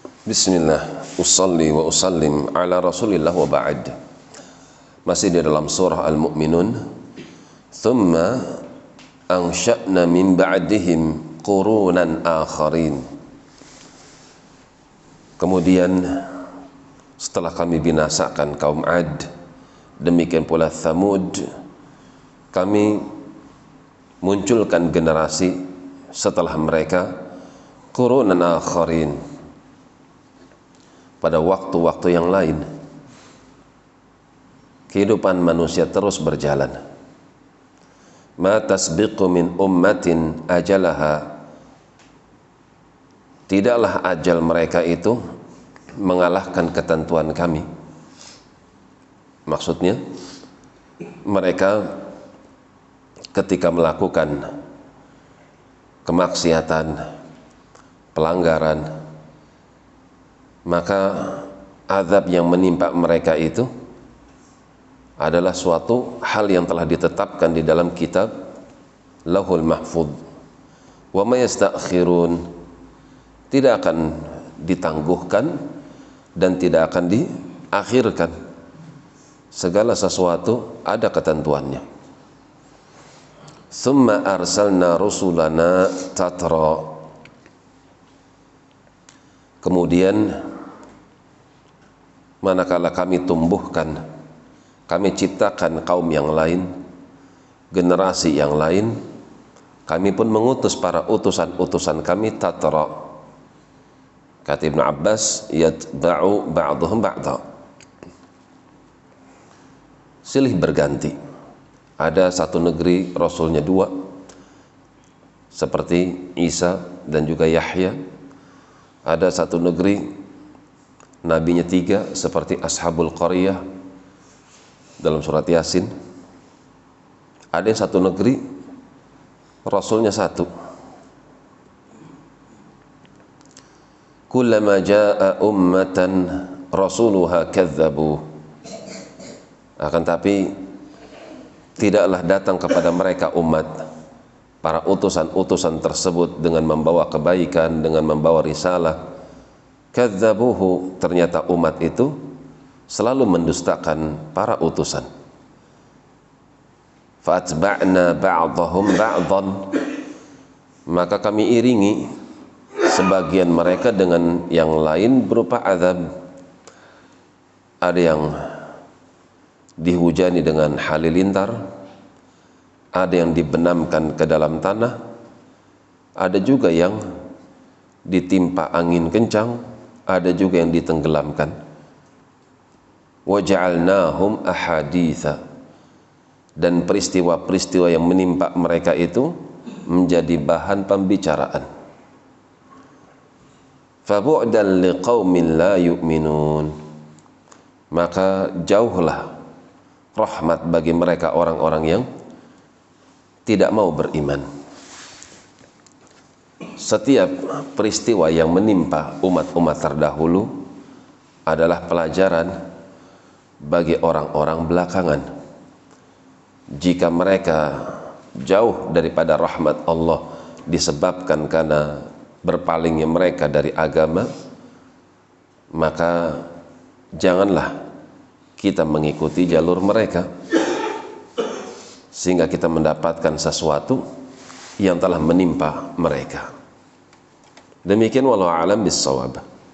Bismillah, usalli wa usallim ala rasulillah wa ba'd. Masih di dalam surah Al-Mu'minun. Thumma ansha'na min ba'dihim qurunan akharin. Kemudian setelah kami binasakan kaum Ad Demikian pula Thamud Kami munculkan generasi setelah mereka qurunan akharin pada waktu-waktu yang lain. Kehidupan manusia terus berjalan. Ma tasbiqu min ummatin ajalaha. Tidaklah ajal mereka itu mengalahkan ketentuan kami. Maksudnya mereka ketika melakukan kemaksiatan pelanggaran maka azab yang menimpa mereka itu adalah suatu hal yang telah ditetapkan di dalam kitab Lahul Mahfud wa ma yastakhirun tidak akan ditangguhkan dan tidak akan diakhirkan. Segala sesuatu ada ketentuannya. Summa arsalna rusulana tatra. Kemudian manakala kami tumbuhkan kami ciptakan kaum yang lain generasi yang lain kami pun mengutus para utusan-utusan kami tatra. Kata Ibn Abbas yatba'u ba'duhum ba'da. Silih berganti. Ada satu negeri rasulnya dua seperti Isa dan juga Yahya. Ada satu negeri nabinya tiga seperti ashabul qaryah dalam surat yasin. Ada yang satu negeri rasulnya satu. Kullama jaa ummatan rasuluha kadzabu. Akan tapi tidaklah datang kepada mereka umat para utusan-utusan tersebut dengan membawa kebaikan dengan membawa risalah kadzabuhu ternyata umat itu selalu mendustakan para utusan. Fatba'na ba'dahum ba'dhan maka kami iringi sebagian mereka dengan yang lain berupa azab. Ada yang dihujani dengan halilintar ada yang dibenamkan ke dalam tanah. Ada juga yang ditimpa angin kencang ada juga yang ditenggelamkan. Waja'alnahum ahaditha. Dan peristiwa-peristiwa yang menimpa mereka itu menjadi bahan pembicaraan. Fabu'dan liqaumin la yu'minun. Maka jauhlah rahmat bagi mereka orang-orang yang tidak mau beriman setiap peristiwa yang menimpa umat-umat terdahulu adalah pelajaran bagi orang-orang belakangan. Jika mereka jauh daripada rahmat Allah disebabkan karena berpalingnya mereka dari agama, maka janganlah kita mengikuti jalur mereka sehingga kita mendapatkan sesuatu yang telah menimpa mereka. Demikian walau alam bisawab.